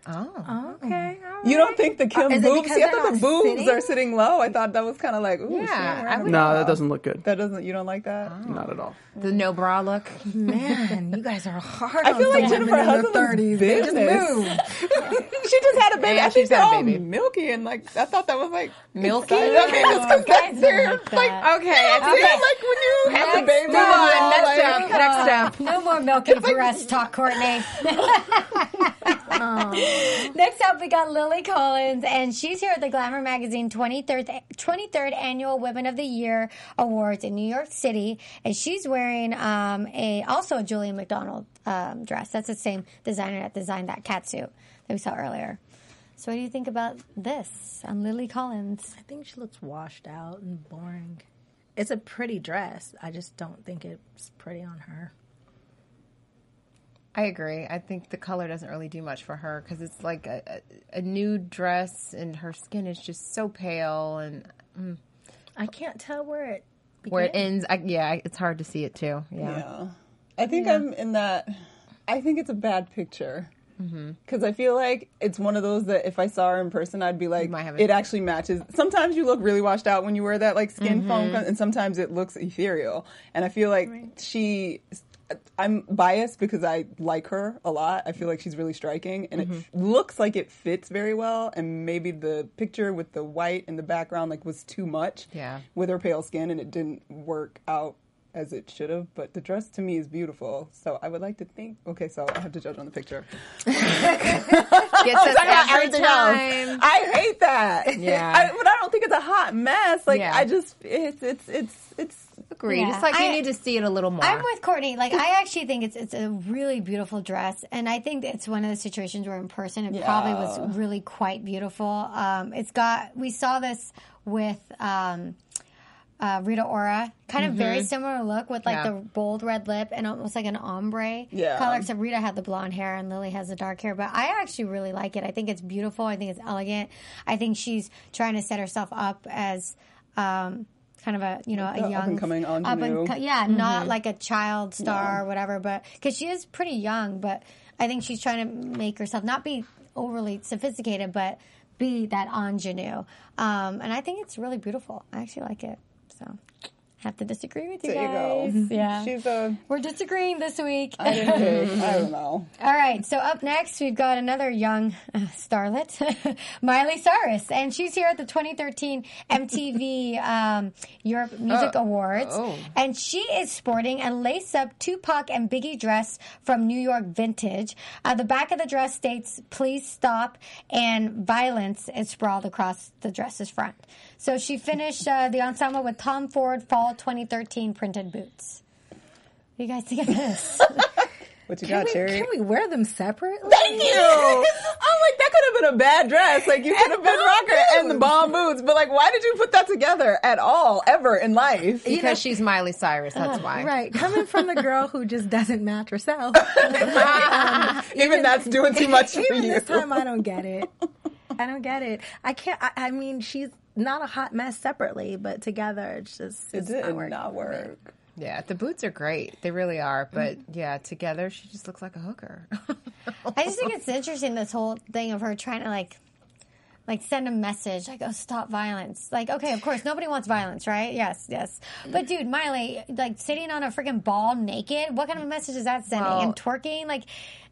Oh, okay. all You don't think the Kim is it boobs? See, I thought the boobs sitting? are sitting low. I thought that was kind of like, ooh, Yeah, she ain't I wearing a would- No, bra. that doesn't look good. That doesn't. You don't like that? Oh. Not at all. The no bra look. Man, you guys are hard. I feel on like Jennifer women in Hudson 30s. They just business. move. [laughs] she just had a baby. Yeah, I think she's they're had a all baby. milky and like I thought that was like Milky? exciting. Oh, okay, that's because guys they're like like. Okay. okay. like when you have the baby. Move on. Next like- up. Next up. No more milking for us talk, Courtney. [laughs] Next up, we got Lily Collins, and she's here at the Glamour Magazine 23rd, 23rd Annual Women of the Year Awards in New York City, and she's wearing um, a also a Julien Macdonald um, dress. That's the same designer that designed that catsuit that we saw earlier. So, what do you think about this on Lily Collins? I think she looks washed out and boring. It's a pretty dress. I just don't think it's pretty on her. I agree. I think the color doesn't really do much for her because it's like a, a, a nude dress, and her skin is just so pale, and I can't tell where it where it ends, I, yeah, it's hard to see it too. Yeah. Yeah, I think I'm in that. I think it's a bad picture. Mm-hmm. Because I feel like it's one of those that if I saw her in person, I'd be like, might have it it. actually matches. Sometimes you look really washed out when you wear that like skin Mm-hmm. foam, and sometimes it looks ethereal. And I feel like she, I'm biased because I like her a lot. I feel like she's really striking, and it Mm-hmm. f- looks like it fits very well. And maybe the picture with the white in the background like was too much. Yeah. with her pale skin, and it didn't work out as it should have. But the dress to me is beautiful, so I would like to think. Okay, so I have to judge on the picture. [laughs] Gets us every Everything else. time. I hate that. Yeah. [laughs] I, but I don't think it's a hot mess. Like Yeah. I just, it's, it's, it's, it's. Agreed. Yeah. It's like you I- need to see it a little more. I'm with Courtney. Like, [laughs] I actually think it's it's a really beautiful dress, and I think it's one of the situations where in person it probably was really quite beautiful. Um, it's got we saw this with um, uh, Rita Ora, kind of very similar look with like Yeah. the bold red lip and almost like an ombre Yeah. color. Except Rita had the blonde hair and Lily has the dark hair. But I actually really like it. I think it's beautiful. I think it's elegant. I think she's trying to set herself up as. Um, Kind of a you know the a young up-and-coming up and co- yeah, not like a child star or whatever, but because she is pretty young, but I think she's trying to make herself not be overly sophisticated, but be that ingenue. Um, and I think it's really beautiful. I actually like it. So I have to disagree with you There you guys. go. Yeah, She's a. we're disagreeing this week. I didn't. I don't know. [laughs] All right, so up next we've got another young uh, starlet, [laughs] Miley Cyrus, and she's here at the 2013 MTV um, Europe Music Awards, oh. and she is sporting a lace-up Tupac and Biggie dress from New York Vintage. Uh, the back of the dress states "Please stop" and "Violence" is sprawled across the dress's front. So she finished uh, the ensemble with Tom Ford Fall 2013 printed boots. What do you guys think of this? [laughs] What you Can got, we, Cherie? can we wear them separately? Thank you. [laughs] I'm like that could have been a bad dress. Like you could have been rocker and the bomb boots, but like why did you put that together at all ever in life? because she's Miley Cyrus. That's why. Right, coming from the girl who just doesn't match herself. [laughs] Even that's doing too much for you. this time, I don't get it. I don't get it. I can't. I, I mean, she's not a hot mess separately, but together, it's just It it's did not working. not work. Yeah, the boots are great. They really are. Mm-hmm. But yeah, together she just looks like a hooker. [laughs] I just think it's interesting this whole thing of her trying to like like send a message like oh stop violence like okay of course nobody wants violence right yes yes but mm-hmm. dude miley like sitting on a freaking ball naked what kind of a message is that sending Well- and twerking like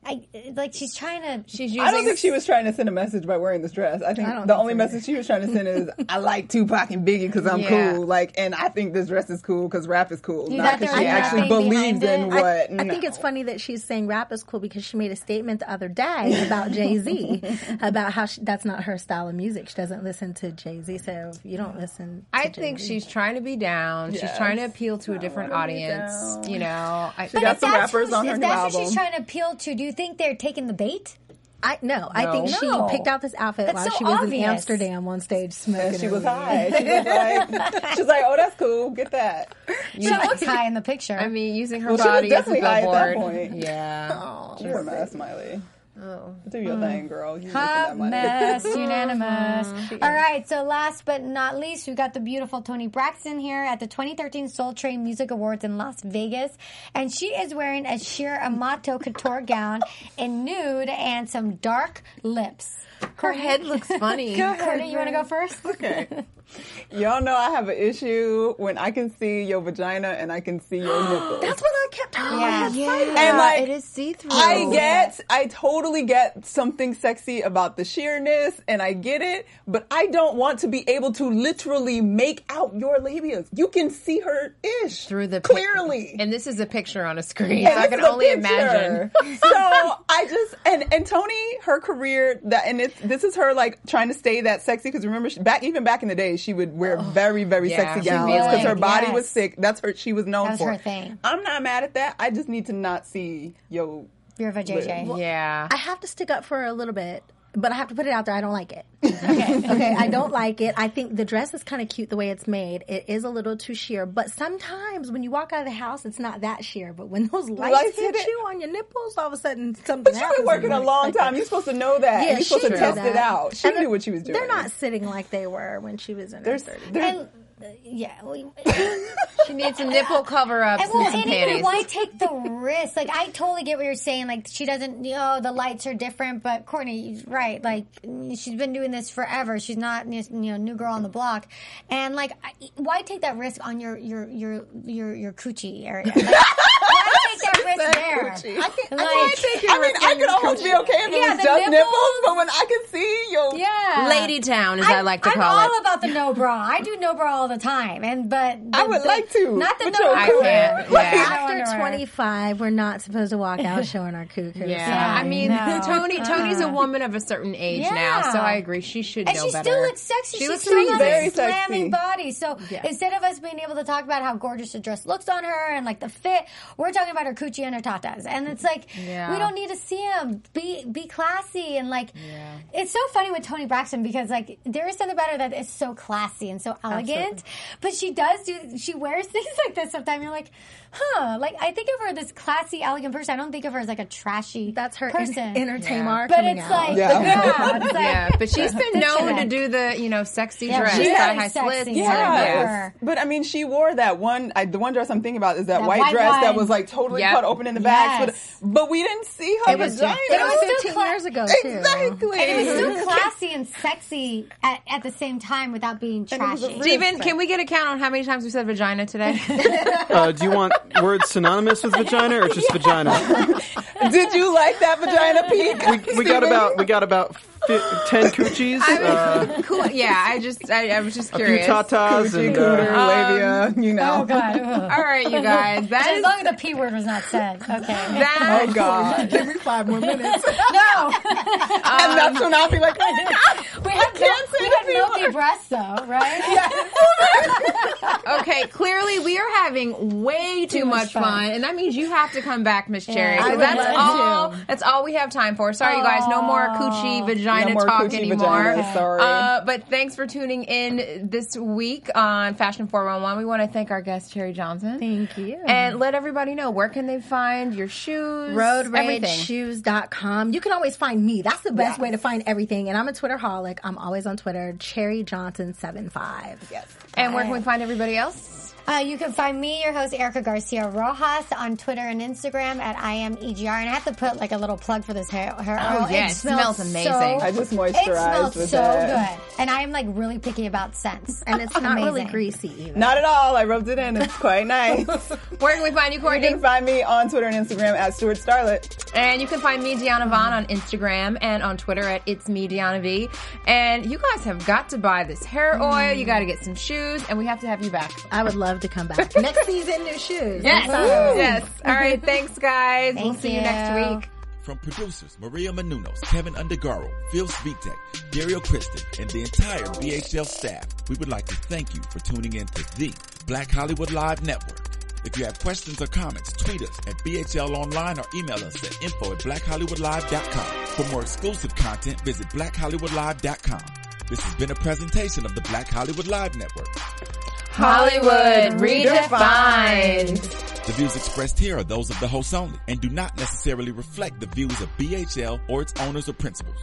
i like she's trying to She's using. I don't think she was trying to send a message by wearing this dress. I think I the think only so message she was trying to send is I like Tupac and Biggie because I'm Yeah. cool. Like, and I think this dress is cool because rap is cool, You not got because she actually believes in it? what. I, I think it's funny that she's saying rap is cool because she made a statement the other day about Jay Z [laughs] about how she, that's not her style of music. She doesn't listen to Jay Z, so if you don't listen. To I think Jay-Z. she's trying to be down. She's trying to appeal to a different audience. You know, I, She got some that's rappers on her if new that's what she's trying to appeal to do you think they're taking the bait I no, I think she No. picked out this outfit That's while so she was obvious. in Amsterdam on stage smoking. And she was high. She was like, she was like, oh, that's cool. Get that. she looks high in the picture I mean, using her Well, she was body as a definitely high at that billboard. point. Yeah. Oh. You're a mess, Miley. Oh. Do your uh-huh. thing, girl. You making Hot that money. mess, [laughs] unanimous. Mm-hmm. All right, so last but not least, we got the beautiful Toni Braxton here at the 2013 Soul Train Music Awards in Las Vegas, and she is wearing a sheer Amato couture gown in nude and some dark lips. Her head looks [laughs] funny. Courtney, you want to go first? Okay. [laughs] Y'all know I have an issue when I can see your vagina and I can see your nipples. That's what I kept telling my Yeah. head Yeah, And, like, it is see through. I get, I totally get something sexy about the sheerness, and I get it, but I don't want to be able to literally make out your labias. You can see her ish through the pic- clearly. and this is a picture on a screen. Yeah, so I can only picture. imagine. [laughs] so I just and and Toni, her career that and it's this is her like trying to stay that sexy because remember she, back even back in the day she would wear very very Yeah, sexy gowns because her body yes. was sick. That's her. She was known That was for. her thing. I'm not mad at that. I just need to not see yo. You're a JJ. Yeah. I have to stick up for her a little bit, but I have to put it out there. I don't like it. Okay, okay, I don't [laughs] like it. I think the dress is kind of cute the way it's made. It is a little too sheer, but sometimes when you walk out of the house, it's not that sheer. But when those lights, Lights hit, hit you on your nipples, all of a sudden something But you've been working a long expect time. You're supposed to know that. Yeah, You're supposed to test that. it out. She And knew what she was doing. They're not sitting like they were when she was in her There's, 30s. Yeah, She needs a nipple cover up. Well, some and even why take the risk? Like, I totally get what you're saying. Like, she doesn't, you know, the lights are different. But Courtney's right. Like, she's been doing this forever. She's not, you know, new girl on the block. And like, why take that risk on your your your your your coochie area? Like, [laughs] take that risk That there? coochie. I I can, I mean, I could almost be okay if it Yeah, was the just nipples. nipples, but when I can see your yeah, Lady Town, as I, like to call it. I'm all about the no bra. I do no bra all the time, and but I would the- like to, Not the no you're I bra. can't. Yeah. After 25, we're not supposed to walk out showing our cuckoo. Yeah, Yeah, I mean, no. Toni. Toni's a uh-huh. woman of a certain age now, so I agree. She should And know she better. still looks sexy. She She, looks still Very a slamming body. So instead of us being able to talk about how gorgeous the dress looks on her and like the fit, we're talking about her coochie and her tatas. And it's like Yeah. we don't need to see them. Be be classy and like it's so funny with Toni Braxton because like there is something about her that is so classy and so elegant. But she does do she wears [laughs] things like this sometimes. You're like, huh? Like I think of her as this classy, elegant person. I don't think of her as like a trashy. That's her person. in, entertainer Yeah. but it's out. like Yeah. yeah, it's [laughs] like, Yeah, but she's been known to do the you know sexy Yeah, dress, she's high sexy. slits. Yeah. Yes. But I mean, she wore that one. I, the one dress I'm thinking about is that, That white, white dress that was like totally Yep. cut open in the back. Yes. But, but we didn't see her It was- vagina. It was still 15 cla- years ago, too. Exactly. And it was still [laughs] classy and sexy at, at the same time without being it was a trashy. real- Steven, can we get a count on how many times we said vagina today? [laughs] Uh, do you want words synonymous with vagina or just [laughs] vagina? Did you like that vagina peek? We, we got about we got about fi- ten [laughs] coochies, uh, cool. Yeah, I just I, I was just a few curious. tatas, Coochie, and cooter, uh, labia, you know. Oh God! Ugh. [laughs] All right, you guys. That As is long as the p word was not said. Okay. [laughs] that. Oh God! Give me five more minutes. no, and that's when I'll be like, we have, can't mil- say we have P milky word. breasts though, right? Okay, clearly we are having way too, much much fun. fun. and that means you have to come back, Miss Cherie. I 'cause would that's love all. to. That's all we have time for. Sorry, you guys. No more coochie vagina No more talk anymore. vagina, sorry. Uh, but thanks for tuning in this week on Fashion 411. We want to thank our guest Cherie Johnson. Thank you. And let everybody know where can they find your shoes, everything. RoadRageShoes.com. You can always find me. That's the best way to find everything. And I'm a Twitter holic. I'm always on Twitter. Cherie Johnson 75. yes. And where can we find everybody else? Uh, you can find me, your host Erica Garcia Rojas, on Twitter and Instagram at I am EGR. And I have to put like a little plug for this hair, hair Oh, oil. yeah, it smells amazing. I just moisturized. It moisturized smells with so that. good, and I am like really picky about scents. And it's not really greasy either. Not at all. I rubbed it in. It's quite nice. [laughs] Where can we find you, Courtney? you can find me on Twitter and Instagram at Stuart Starlet. And you can find me, Deanna Vaughn, on Instagram and on Twitter at It's Me, Deanna V. And you guys have got to buy this hair oil. You got to get some shoes, and we have to have you back. I would love to come back. Next [laughs] season, new shoes. Yes. Anytime. Yes. All right. Thanks, guys. we'll Thank see you next week. From producers Maria Menounos, Keven Undergaro, Phil Svitek, Dario Kristen, and the entire BHL staff, we would like to thank you for tuning in to the Black Hollywood Live Network. If you have questions or comments, tweet us at BHL Online or email us at info at blackhollywoodlive.com. For more exclusive content, visit blackhollywoodlive.com. This has been a presentation of the Black Hollywood Live Network. Hollywood redefined. The views expressed here are those of the hosts only and do not necessarily reflect the views of BHL or its owners or principals.